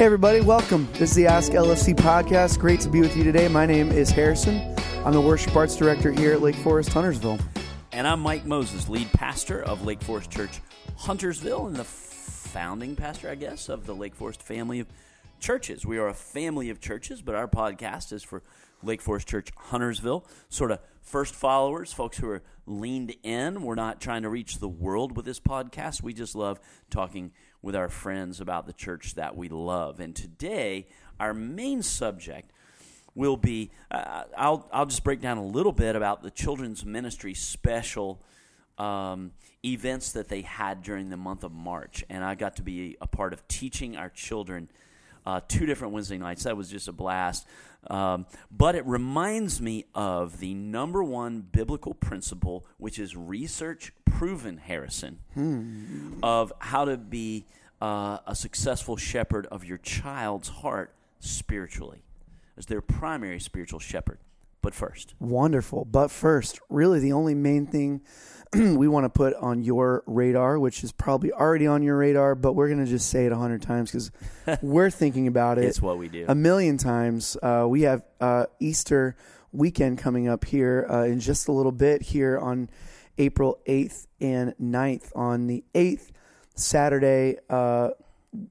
Hey, everybody, welcome. This is the Ask LFC podcast. Great to be with you today. My name is Harrison. I'm the worship arts director here at Lake Forest Huntersville. And I'm Mike Moses, lead pastor of Lake Forest Church Huntersville and the founding pastor, I guess, of the Lake Forest family of churches. We are a family of churches, but our podcast is for Lake Forest Church Huntersville, sort of first followers, folks who are leaned in. We're not trying to reach the world with this podcast. We just love talking with our friends about the church that we love. And today, our main subject will be uh, I'll, I'll just break down a little bit about the children's ministry special um, events that they had during the month of March. And I got to be a part of teaching our children uh, two different Wednesday nights. That was just a blast. Um, but it reminds me of the number one biblical principle, which is research proven, Harrison, hmm. of how to be uh, a successful shepherd of your child's heart spiritually as their primary spiritual shepherd. But first, wonderful. But first, really the only main thing we want to put on your radar, which is probably already on your radar, but we're going to just say it a hundred times because we're thinking about it. It's what we do a million times. Uh, we have uh, Easter weekend coming up here uh, in just a little bit here on April 8th and 9th. On the 8th, Saturday uh,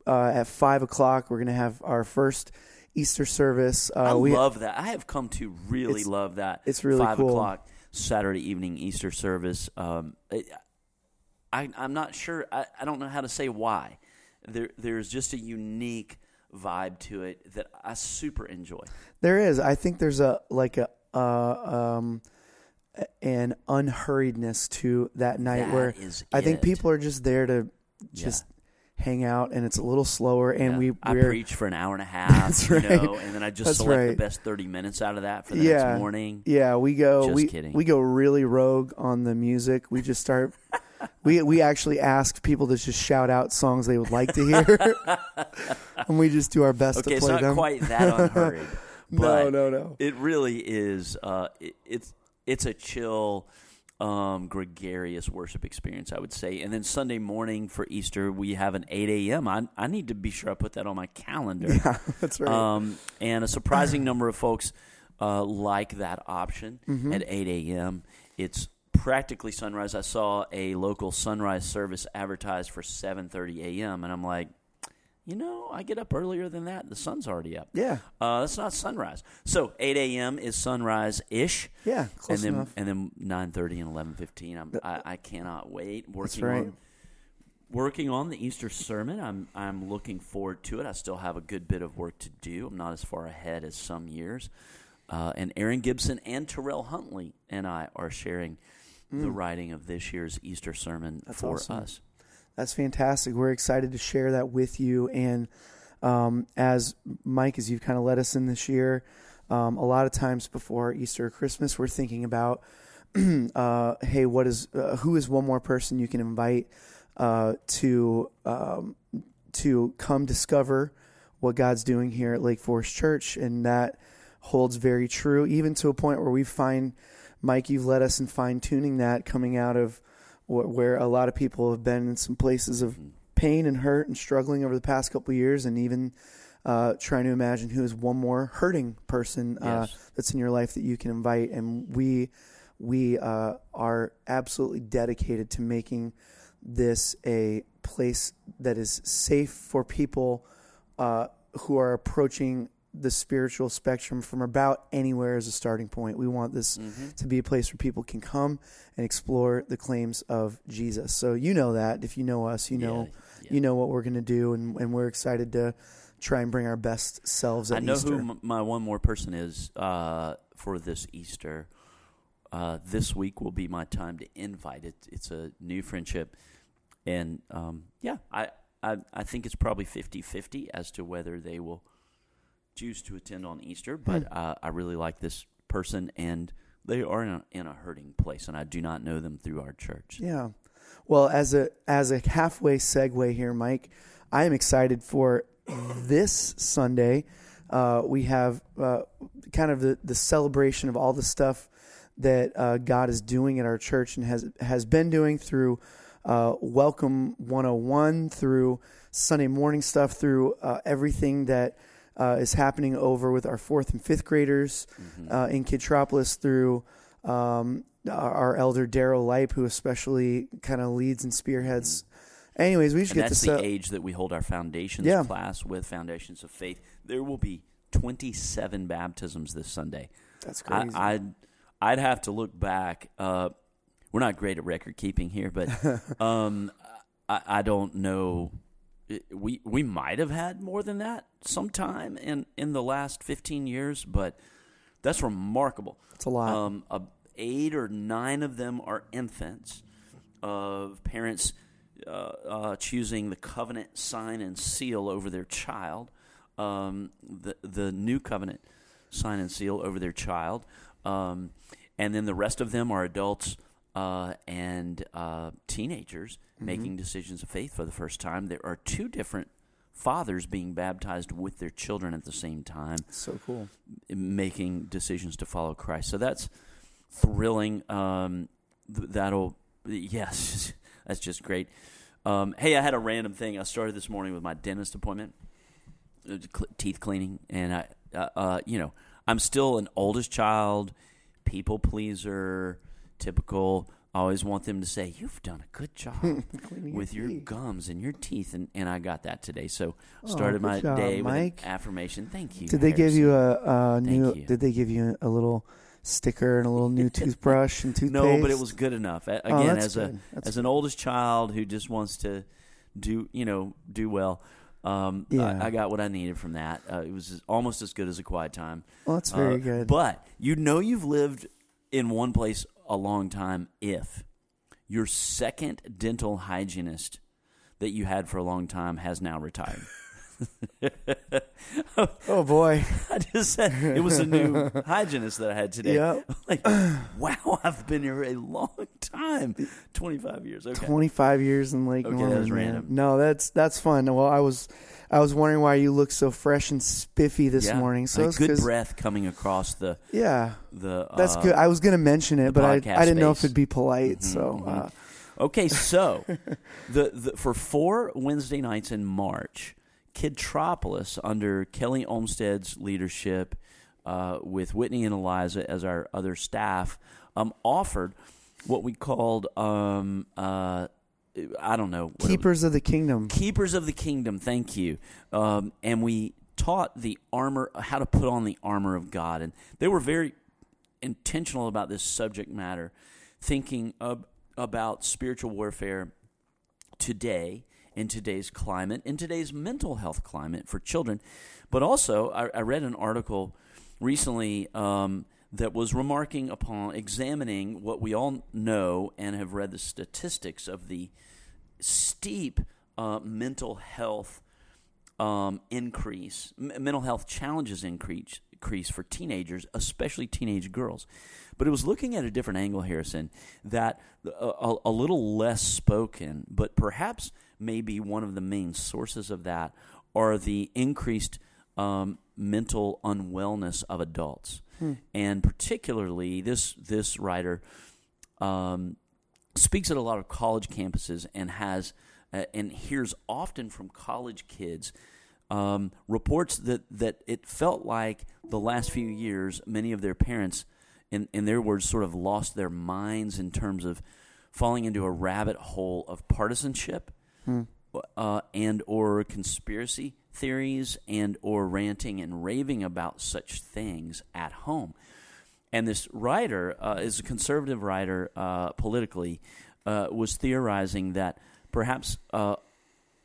uh, at 5 o'clock, we're going to have our first Easter service. Uh, I love that. I have come to really love that. It's really 5 cool. o'clock Saturday evening Easter service. Um, I, am not sure. I, I, don't know how to say why. There, there's just a unique vibe to it that I super enjoy. There is. I think there's a like a uh, um, an unhurriedness to that night that where I think people are just there to just yeah hang out and it's a little slower and yeah. we I preach for an hour and a half right. Know, and then I just that's select right. the best 30 minutes out of that for the yeah. next morning. Yeah, we go just we kidding. we go really rogue on the music. We just start we we actually ask people to just shout out songs they would like to hear. and we just do our best okay, to play them. it's not quite that unhurried. no, no, no. It really is uh, it, it's it's a chill um, gregarious worship experience, I would say. And then Sunday morning for Easter, we have an 8 a.m. I, I need to be sure I put that on my calendar. Yeah, that's right. Um, and a surprising number of folks uh, like that option mm-hmm. at 8 a.m. It's practically sunrise. I saw a local sunrise service advertised for 7:30 a.m. and I'm like, you know, I get up earlier than that. The sun's already up. Yeah. Uh, that's not sunrise. So 8 a.m. is sunrise ish. Yeah, close and then, enough. And then 9:30 and 11:15. I, I cannot wait. Working right. on working on the Easter sermon. I'm I'm looking forward to it. I still have a good bit of work to do. I'm not as far ahead as some years. Uh, and Aaron Gibson and Terrell Huntley and I are sharing mm. the writing of this year's Easter sermon That's for awesome. us. That's fantastic. We're excited to share that with you. And um, as Mike, as you've kind of led us in this year, um, a lot of times before Easter or Christmas, we're thinking about, uh, hey, what is uh, who is one more person you can invite uh, to um, to come discover what God's doing here at Lake Forest Church, and that holds very true, even to a point where we find, Mike, you've led us in fine tuning that coming out of where a lot of people have been in some places of pain and hurt and struggling over the past couple years, and even uh, trying to imagine who is one more hurting person uh, yes. that's in your life that you can invite. And we we uh, are absolutely dedicated to making this a place that is safe for people uh, who are approaching the spiritual spectrum from about anywhere as a starting point. We want this mm-hmm. to be a place where people can come and explore the claims of Jesus. So you know that if you know us, you know yeah. you know what we're going to do, and, and we're excited to try and bring our best selves. I know Easter. who m- my one more person is uh, for this Easter. Uh, this week will be my time to invite it. It's a new friendship, and um, yeah, I, I I think it's probably 50-50 as to whether they will choose to attend on Easter, but Hmm. uh, I really like this person, and they are in a, in a hurting place, and I do not know them through our church. Yeah. Well, as a as a halfway segue here, Mike, I am excited for this Sunday. Uh, we have uh, kind of the, the celebration of all the stuff that uh, God is doing at our church and has has been doing through uh, Welcome 101, through Sunday morning stuff through uh, everything that uh, is happening over with our fourth and fifth graders Mm-hmm. uh, in Kidtropolis through um, our, our elder Daryl Lipe, who especially kind of leads and spearheads. Anyways, we just Mm-hmm. And get that's to the set. age that we hold our foundations Yeah. class with Foundations of Faith. There will be 27 baptisms this Sunday. That's I, crazy. I'd I'd have to look back. Uh, we're not great at record keeping here, but um, I, I don't know. We we might have had more than that sometime in in the last 15 years, but that's remarkable. It's a lot. Um, uh, eight or nine of them are infants of parents uh, uh, choosing the covenant sign and seal over their child, um, the the new covenant sign and seal over their child, um, and then the rest of them are adults uh, and uh, teenagers making decisions of faith for the first time. There are two different fathers being baptized with their children at the same time so cool. making decisions to follow Christ. So that's thrilling. Um, th- that'll yes, that's just great. Um, hey, I had a random thing. I started this morning with my dentist appointment, uh, teeth cleaning, and I, uh, uh, you know, I'm still an oldest child, people pleaser, typical. I always want them to say, "You've done a good job with your teeth. gums and your teeth," and, and I got that today. So Oh, started good my job, day with Mike. affirmation. Thank you. Did they give you a, a new? you. Did they give you a little sticker and a little new toothbrush and toothpaste? No, but it was good enough. Oh, Again, that's as a. That's as an oldest child who just wants to do you know do well, um, Yeah. I, I got what I needed from that. Uh, it was almost as good as a quiet time. Well, that's very Uh, good. But you know you've lived in one place a long time if your second dental hygienist that you had for a long time has now retired. oh boy. I just said it was a new hygienist that I had today. Yep. Like, wow, I've been here a long time. 25 years. Okay. 25 years in Lake Okay, that was random. No, that's that's fun. Well, I was I was wondering why you look so fresh and spiffy this yeah. morning. So Like good breath coming across the Yeah, the. that's uh, good. I was going to mention it, but I, I didn't know if it'd be polite. Mhm, so mhm. uh, Okay, so the, the for four Wednesday nights in March, Kidtropolis under Kelly Olmstead's leadership, uh, with Whitney and Eliza as our other staff, um, offered what we called um, uh, I don't know what it was- keepers of the kingdom. Keepers of the Kingdom. Thank you. Um, and we taught the armor, how to put on the armor of God, and they were very intentional about this subject matter, thinking of, about spiritual warfare today in today's climate, in today's mental health climate for children. But also, I, I read an article recently um, that was remarking upon examining what we all know and have read the statistics of the steep uh, mental health um, increase, m- mental health challenges increase, increase for teenagers, especially teenage girls. But it was looking at a different angle, Harrison, that a, a, a little less spoken, but perhaps maybe one of the main sources of that are the increased um, mental unwellness of adults, and particularly this this writer um, speaks at a lot of college campuses and has uh, and hears often from college kids um, reports that that it felt like the last few years many of their parents in in their words sort of lost their minds in terms of falling into a rabbit hole of partisanship uh, and or conspiracy theories and or ranting and raving about such things at home. And this writer uh, is a conservative writer uh, politically uh, was theorizing that perhaps uh,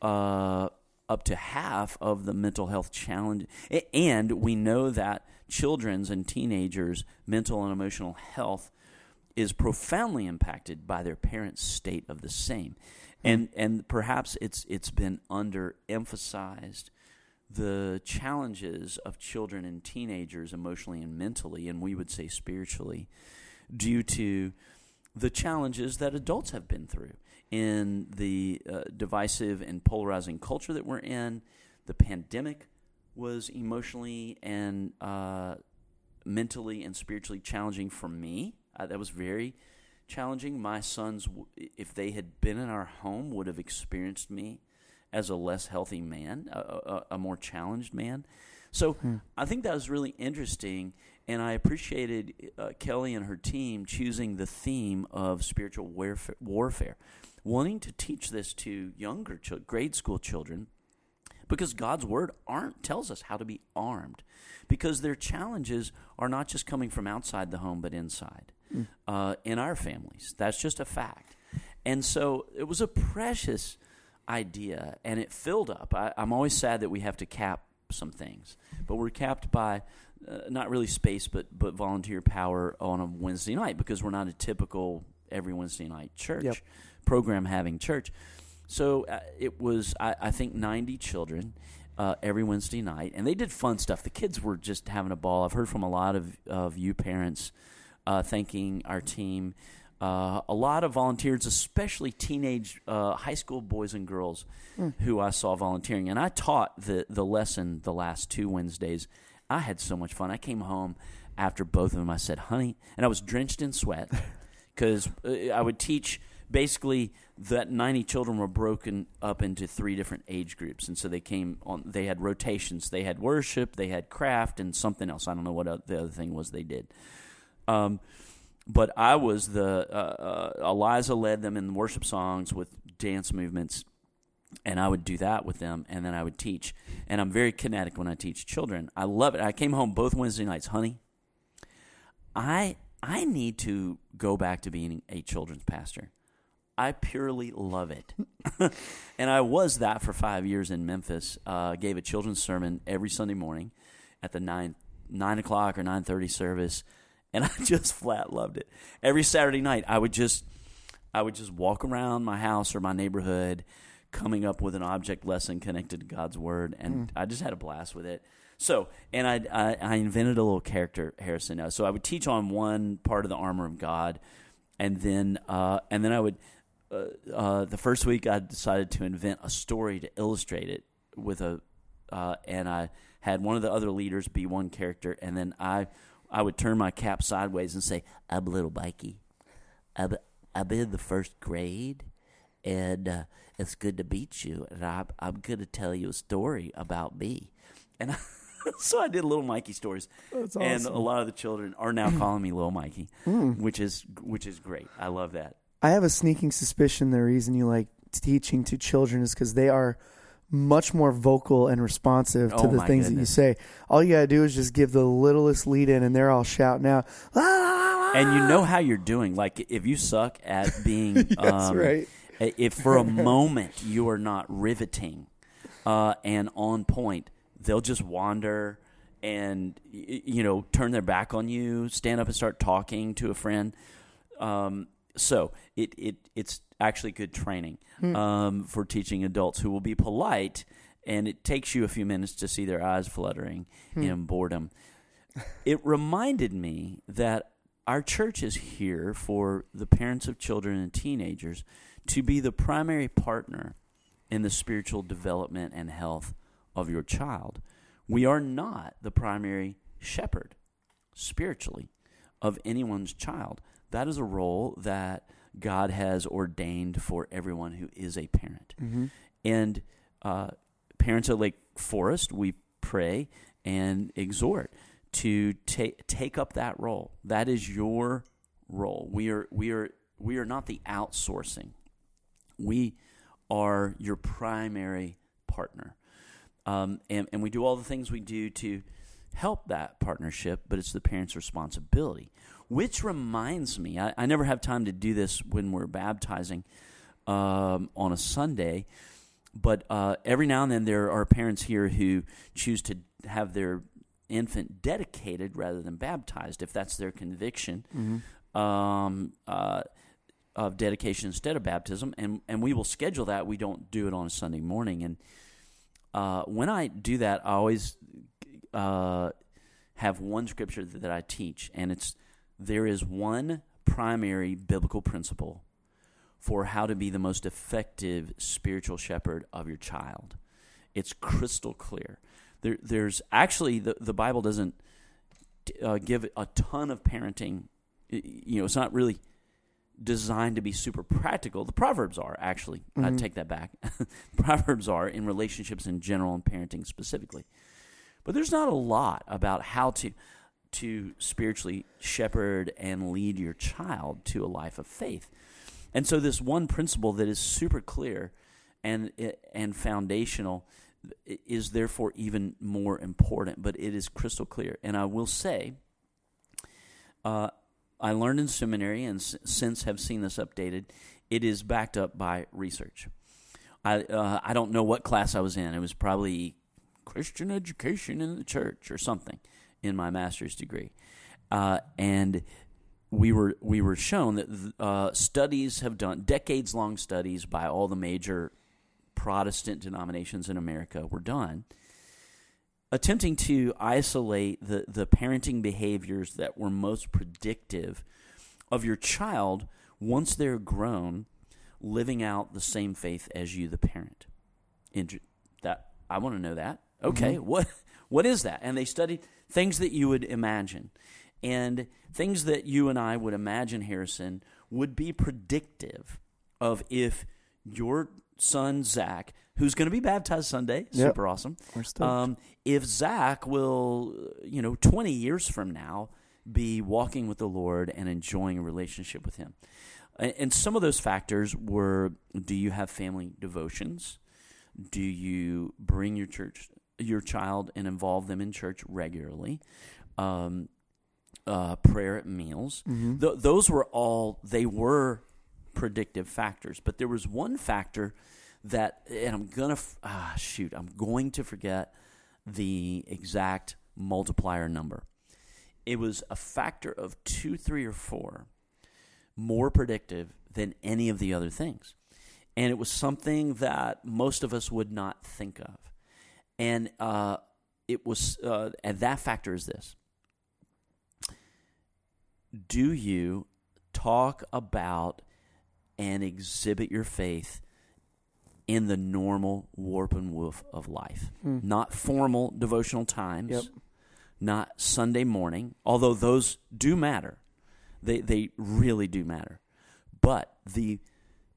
uh, up to half of the mental health challenge and we know that children's and teenagers mental and emotional health is profoundly impacted by their parents' state of the same, and and perhaps it's it's been underemphasized the challenges of children and teenagers emotionally and mentally, and we would say spiritually, due to the challenges that adults have been through in the uh, divisive and polarizing culture that we're in. The pandemic was emotionally and uh, mentally and spiritually challenging for me. Uh, that was very challenging. My sons, if they had been in our home, would have experienced me as a less healthy man, a, a, a more challenged man. So Hmm. I think that was really interesting, and I appreciated uh, Kelly and her team choosing the theme of spiritual warfare, warfare, wanting to teach this to younger chil- grade school children, because God's word aren't tells us how to be armed, because their challenges are not just coming from outside the home but inside, uh, in our families. That's just a fact, and so it was a precious idea, and it filled up. I, I'm always sad that we have to cap some things, but we're capped by uh, not really space, but but volunteer power on a Wednesday night because we're not a typical every Wednesday night church Yep. program having church. So uh, it was, I, I think, 90 children uh, every Wednesday night, and they did fun stuff. The kids were just having a ball. I've heard from a lot of, of you parents uh, thanking our team. Uh, a lot of volunteers, especially teenage uh, high school boys and girls, who I saw volunteering. And I taught the, the lesson the last two Wednesdays. I had so much fun. I came home after both of them. I said, honey, and I was drenched in sweat because uh, I would teach basically that 90 children were broken up into three different age groups and so they came on they had rotations they had worship they had craft and something else i don't know what the other thing was they did um, but i was the uh, uh, eliza led them in worship songs with dance movements and I would do that with them, and then I would teach. And I'm very kinetic when I teach children. I love it. I came home both Wednesday nights, honey. I I need to go back to being a children's pastor. I purely love it, and I was that for five years in Memphis. Uh, gave a children's sermon every Sunday morning at the nine nine o'clock or nine thirty service, and I just flat loved it. Every Saturday night, I would just I would just walk around my house or my neighborhood, coming up with an object lesson connected to God's word, and I just had a blast with it. So, and I, I I invented a little character, Harrison. Uh, So I would teach on one part of the armor of God, and then uh, and then I would. Uh, uh, the first week, I decided to invent a story to illustrate it with a, uh, and I had one of the other leaders be one character, and then I, I would turn my cap sideways and say, "I'm a little Mikey. I'm, I'm in the first grade, and uh, it's good to meet you. And I'm, I'm going to tell you a story about me." And so I did little Mikey stories, That's and a lot of the children are now calling me little Mikey, which is which is great. I love that. I have a sneaking suspicion the reason you like teaching to children is because they are much more vocal and responsive to Oh, the things that you say. All you gotta do is just give the littlest lead in, and they're all shouting out. "La, la, la, la." and you know how you're doing. Like if you suck at being, That's um, right. if for a moment you are not riveting uh, and on point, they'll just wander and you know turn their back on you, stand up and start talking to a friend. Um, so it, it it's actually good training um, for teaching adults who will be polite, and it takes you a few minutes to see their eyes fluttering in boredom it reminded me that our church is here for the parents of children and teenagers to be the primary partner in the spiritual development and health of your child. We are not the primary shepherd spiritually of anyone's child. That is a role that God has ordained for everyone who is a parent. And uh, parents at Lake Forest, we pray and exhort to take take up that role. That is your role. We are we are we are not the outsourcing. We are your primary partner, um, and and we do all the things we do to help that partnership. But it's the parent's responsibility. Which reminds me, I, I never have time to do this when we're baptizing um, on a Sunday. But uh, every now and then there are parents here who choose to have their infant dedicated rather than baptized, if that's their conviction um, uh, of dedication instead of baptism. And, and we will schedule that. We don't do it on a Sunday morning. And uh, when I do that, I always uh, have one scripture that I teach, and it's there is one primary biblical principle for how to be the most effective spiritual shepherd of your child. It's crystal clear. There, there's actually the the Bible doesn't uh, give a ton of parenting. You know, it's not really designed to be super practical. The Proverbs are actually. I take that back. Proverbs are in relationships in general and parenting specifically. But there's not a lot about how to to spiritually shepherd and lead your child to a life of faith. And so this one principle that is super clear and and foundational is therefore even more important, but it is crystal clear. And I will say uh, I learned in seminary and s- since have seen this updated. It is backed up by research. I uh, I don't know what class I was in. It was probably Christian education in the church or something in my master's degree, uh, and we were we were shown that uh, studies have done decades long studies by all the major Protestant denominations in America were done attempting to isolate the, the parenting behaviors that were most predictive of your child once they're grown living out the same faith as you the parent. Inter- that i want to know that. Okay what what is that and they studied things that you would imagine and things that you and i would imagine harrison would be predictive of if your son zach who's going to be baptized sunday Yep. super awesome um, if Zach will, you know, 20 years from now, be walking with the Lord and enjoying a relationship with Him. And, and some of those factors were do you have family devotions? Do you bring your church, your child, and involve them in church regularly? Um, uh, prayer at meals. Mm-hmm. Th- those were all, they were predictive factors. But there was one factor that, and I'm going to, ah, shoot, I'm going to forget the exact multiplier number. It was a factor of two, three, or four more predictive than any of the other things. And it was something that most of us would not think of. And uh, it was, uh, and that factor is this Do you talk about and exhibit your faith in the normal warp and woof of life? Not formal devotional times, Yep. not Sunday morning, although those do matter. They, they really do matter. But the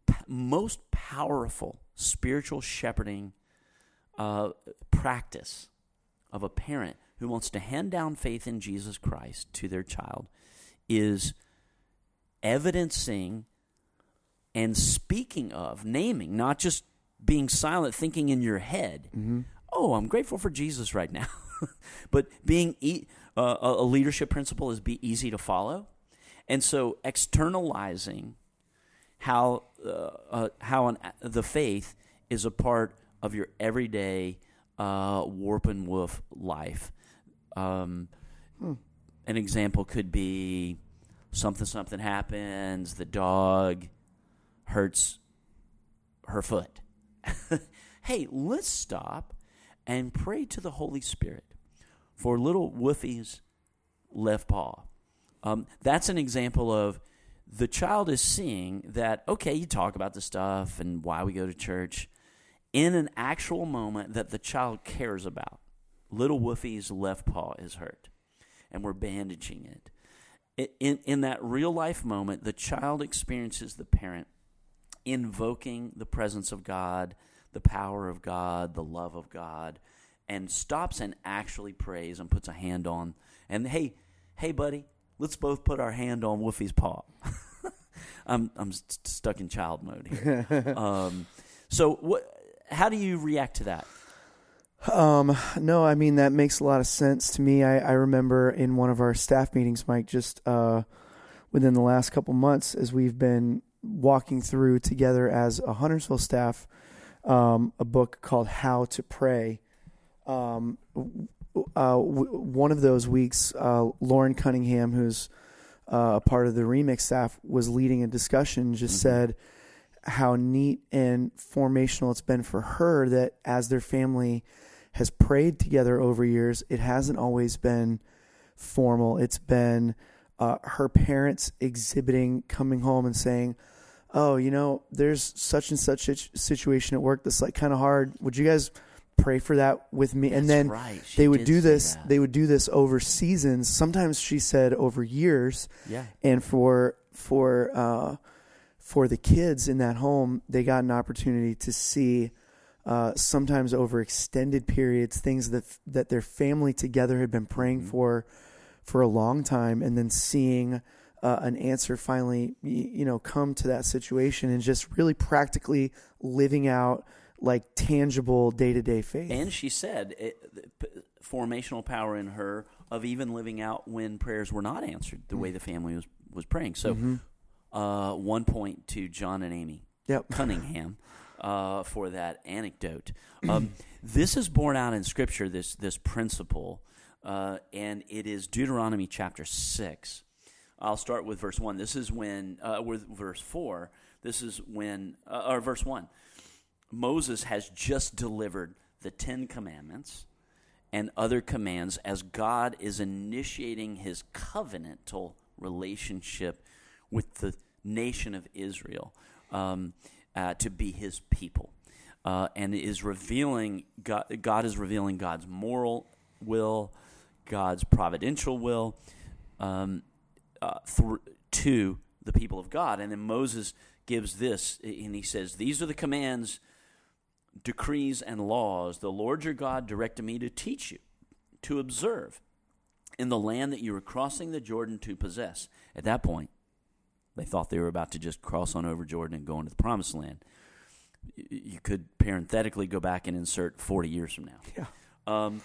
p- most powerful spiritual shepherding uh, practice of a parent who wants to hand down faith in Jesus Christ to their child is evidencing and speaking of, naming, not just being silent, thinking in your head, oh, I'm grateful for Jesus right now. but being e- uh, a a leadership principle is be easy to follow. And so externalizing how uh, uh, how an, the faith is a part of your everyday uh, warp and woof life. Um, An example could be something something happens, the dog hurts her foot. hey, let's stop and pray to the Holy Spirit for little Woofie's left paw. Um, that's an example of the child is seeing that, okay, you talk about the stuff and why we go to church in an actual moment that the child cares about. Little Woofie's left paw is hurt, and we're bandaging it. In, in that real life moment, the child experiences the parent invoking the presence of God, the power of God, the love of God, and stops and actually prays and puts a hand on. And hey, hey, buddy, let's both put our hand on Woofie's paw. I'm I'm st- stuck in child mode here. um, so what? How do you react to that? Um, no, I mean that makes a lot of sense to me. I, I remember in one of our staff meetings, Mike, just uh, within the last couple months, as we've been walking through together as a Huntersville staff, um, a book called How to Pray. Um, uh, w- one of those weeks, uh, Lauren Cunningham, who's uh, a part of the remix staff, was leading a discussion. Just Mhm. said how neat and formational it's been for her that as their family has prayed together over years, it hasn't always been formal. It's been uh, her parents exhibiting, coming home and saying, "Oh, you know, there's such and such a situation at work that's like kind of hard. Would you guys pray for that with me and then right. They would do this that. they would do this over seasons sometimes she said over years Yeah. and for for uh, for the kids in that home, they got an opportunity to see uh, sometimes over extended periods things that that their family together had been praying Mm-hmm. for for a long time, and then seeing uh, an answer finally, you know, come to that situation, and just really practically living out like tangible day to day faith. And she said it, the p- formational power in her of even living out when prayers were not answered the way the family was, was praying. So, uh, one point to John and Amy yep. Cunningham uh, for that anecdote. Um, this is borne out in Scripture. This this principle, uh, and it is Deuteronomy chapter six. I'll start with verse one. This is when, uh, with verse four. This is when, uh, or verse one. Moses has just delivered the Ten Commandments and other commands as God is initiating his covenantal relationship with the nation of Israel um, uh, to be his people. Uh, and is revealing God, God is revealing God's moral will, God's providential will um, uh, to the people of God. And then Moses gives this, and he says, These are the commands decrees and laws the Lord your God directed me to teach you, to observe in the land that you were crossing the Jordan to possess. At that point, they thought they were about to just cross on over Jordan and go into the promised land. You could parenthetically go back and insert 40 years from now. Yeah. Um,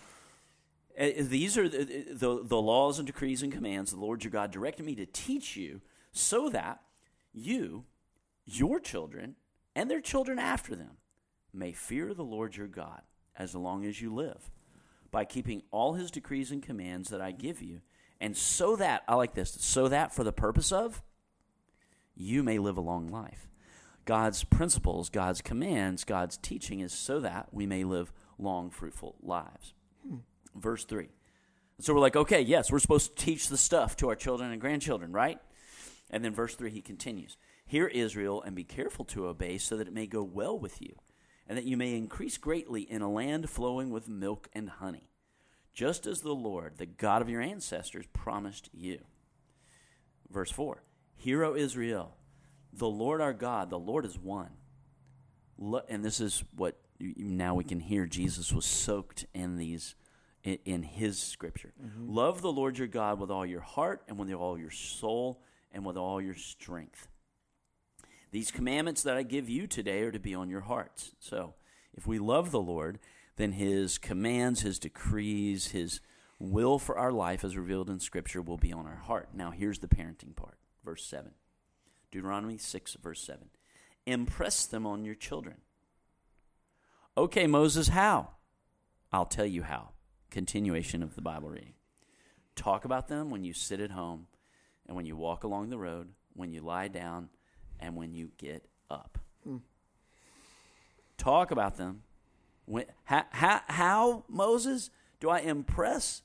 these are the, the, the laws and decrees and commands the Lord your God directed me to teach you so that you, your children, and their children after them may fear the Lord your God as long as you live by keeping all his decrees and commands that I give you, and so that, I like this, so that for the purpose of, you may live a long life. God's principles, God's commands, God's teaching is so that we may live long, fruitful lives. Hmm. Verse 3. So we're like, okay, yes, we're supposed to teach the stuff to our children and grandchildren, right? And then verse 3, he continues Hear Israel and be careful to obey, so that it may go well with you, and that you may increase greatly in a land flowing with milk and honey, just as the Lord, the God of your ancestors, promised you. Verse 4 Hear, O Israel, the Lord our God, the Lord is one. And this is what now we can hear Jesus was soaked in these in, in his scripture. Mm-hmm. Love the Lord your God with all your heart and with all your soul and with all your strength. These commandments that I give you today are to be on your hearts. So, if we love the Lord, then his commands, his decrees, his will for our life as revealed in scripture will be on our heart. Now, here's the parenting part. Verse 7. Deuteronomy 6 verse 7. Impress them on your children. Okay, Moses, how? I'll tell you how. Continuation of the Bible reading. Talk about them when you sit at home and when you walk along the road, when you lie down, and when you get up. Hmm. Talk about them. When, how, how, how, Moses, do I impress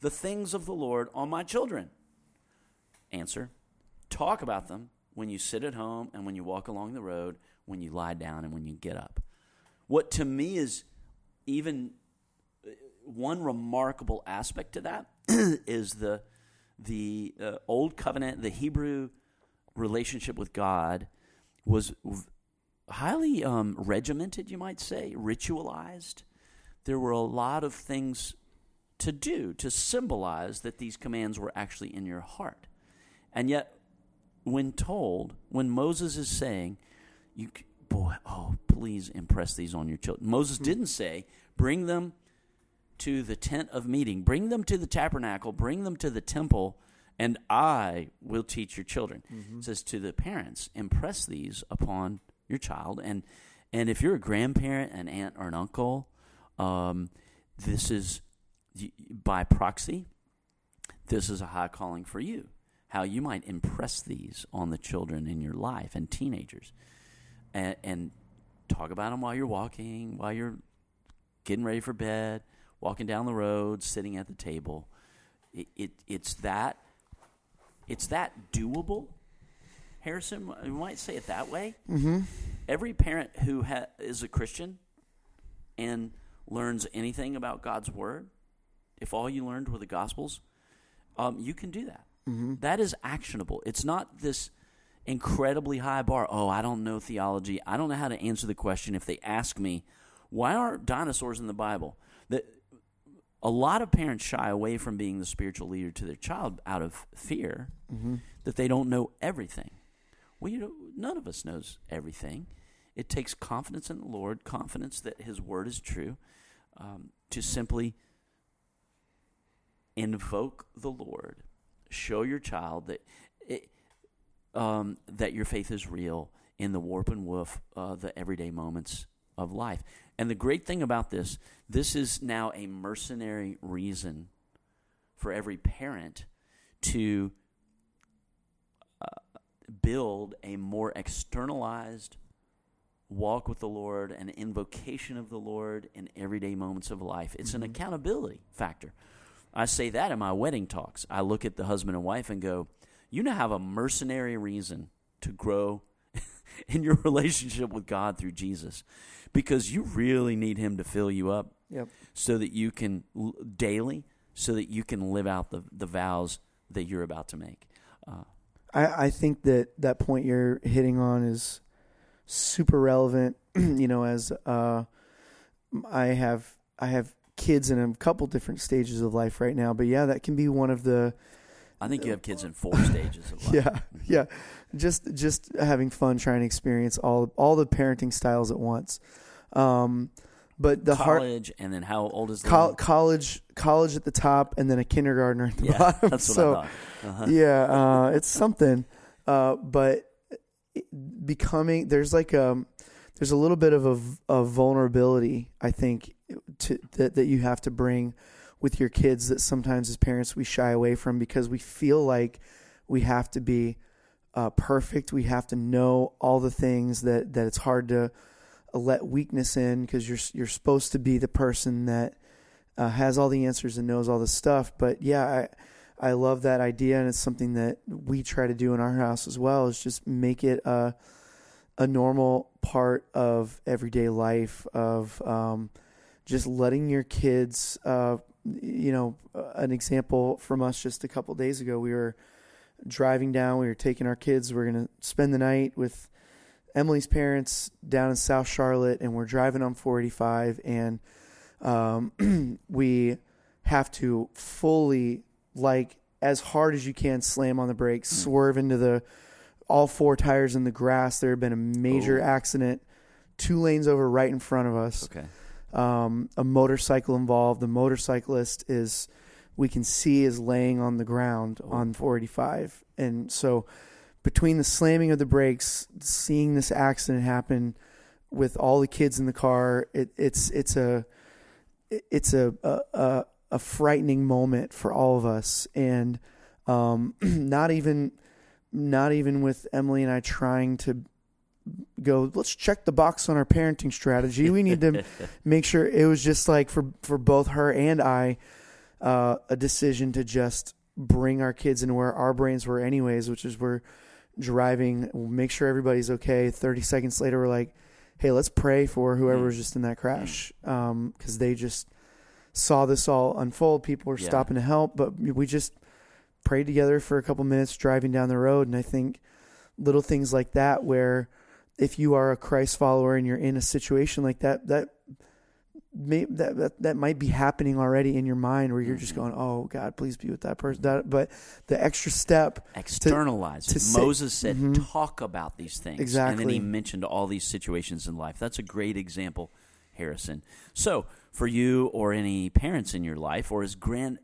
the things of the Lord on my children? Answer Talk about them when you sit at home and when you walk along the road, when you lie down and when you get up. What to me is even uh, one remarkable aspect to that is the the uh, old covenant, the Hebrew relationship with God was highly um, regimented, you might say, ritualized. There were a lot of things to do to symbolize that these commands were actually in your heart. And yet, when told, when Moses is saying, "You, boy, oh, please impress these on your children," Moses didn't say, "Bring them to the tent of meeting, bring them to the tabernacle, bring them to the temple, and I will teach your children." It says to the parents, "Impress these upon your child," and and if you're a grandparent, an aunt, or an uncle, um, this is by proxy. This is a high calling for you how you might impress these on the children in your life and teenagers and, and talk about them while you're walking while you're getting ready for bed walking down the road sitting at the table it, it it's that it's that doable harrison we might say it that way Mm-hmm. every parent who ha- is a christian and learns anything about God's Word, if all you learned were the Gospels, um, you can do that. Mm-hmm. That is actionable. It's not this incredibly high bar. Oh, I don't know theology. I don't know how to answer the question if they ask me, why aren't dinosaurs in the Bible? That a lot of parents shy away from being the spiritual leader to their child out of fear Mm-hmm. that they don't know everything. Well, you know, none of us knows everything. It takes confidence in the Lord, confidence that His word is true, um, to simply invoke the Lord, show your child that it, um, that your faith is real in the warp and woof, uh, the everyday moments of life. And the great thing about this, this is now a mercenary reason for every parent to uh, build a more externalized walk with the Lord, an invocation of the Lord in everyday moments of life. It's an accountability factor. I say that in my wedding talks. I look at the husband and wife and go, You now have a mercenary reason to grow in your relationship with God through Jesus because you really need Him to fill you up Yep. so that you can daily, so that you can live out the, the vows that you're about to make. Uh, I, I think that that point you're hitting on is super relevant. you know, as uh, I have I have kids in a couple different stages of life right now, but yeah, that can be one of the I think you have kids in four stages of life. yeah yeah just just having fun trying to experience all all the parenting styles at once. Um, but the heart college, and then how old is the col- college college at the top and then a kindergartner at the Yeah, bottom. that's what so I thought. Uh-huh. yeah, uh, it's something. Uh, but becoming there's like um there's a little bit of a, a vulnerability I think to, that that you have to bring with your kids that sometimes as parents we shy away from because we feel like we have to be uh, perfect. We have to know all the things that that it's hard to uh, let weakness in because you're you're supposed to be the person that uh, has all the answers and knows all the stuff. But yeah, I I love that idea, and it's something that we try to do in our house as well. Is just make it a a normal part of everyday life of um, just letting your kids. Uh, you know, an example from us just a couple days ago, we were driving down. We were taking our kids. We are going to spend the night with Emily's parents down in South Charlotte, and we're driving on 485, and um, we have to fully, like, as hard as you can, slam on the brakes, swerve into the all four tires in the grass. There had been a major Oh. accident, two lanes over right in front of us Okay. um, a motorcycle involved. The motorcyclist is, we can see, is laying on the ground Oh. on 485. And so, between the slamming of the brakes, seeing this accident happen with all the kids in the car, it, it's it's a it's a, a a a frightening moment for all of us, and um, not even not even with Emily and I trying to go let's check the box on our parenting strategy. We need to make sure it was just like for for both her and I uh, a decision to just bring our kids into where our brains were anyways which is we're driving we'll make sure everybody's okay. 30 seconds later we're like hey let's pray for whoever Mm. was just in that crash. Because they just saw this all unfold. People were Yeah. stopping to help but we just prayed together for a couple minutes driving down the road and i think little things like that where if you are a Christ follower and you're in a situation like that, that may that that, that might be happening already in your mind where you're just Mhm. going, "Oh God, please be with that person." That, but the extra step, Externalize to say- Moses said, Mhm. talk about these things. exactly, And then he mentioned all these situations in life. That's a great example, Harrison. So, for you or any parents in your life, or as grand,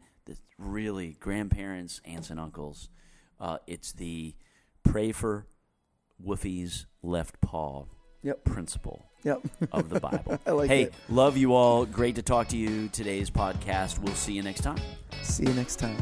really grandparents, aunts, and uncles, uh, it's the pray for Woofie's left paw Yep. principle yep, of the Bible. I like hey, it. love you all. Great to talk to you. Today's podcast. We'll see you next time. See you next time.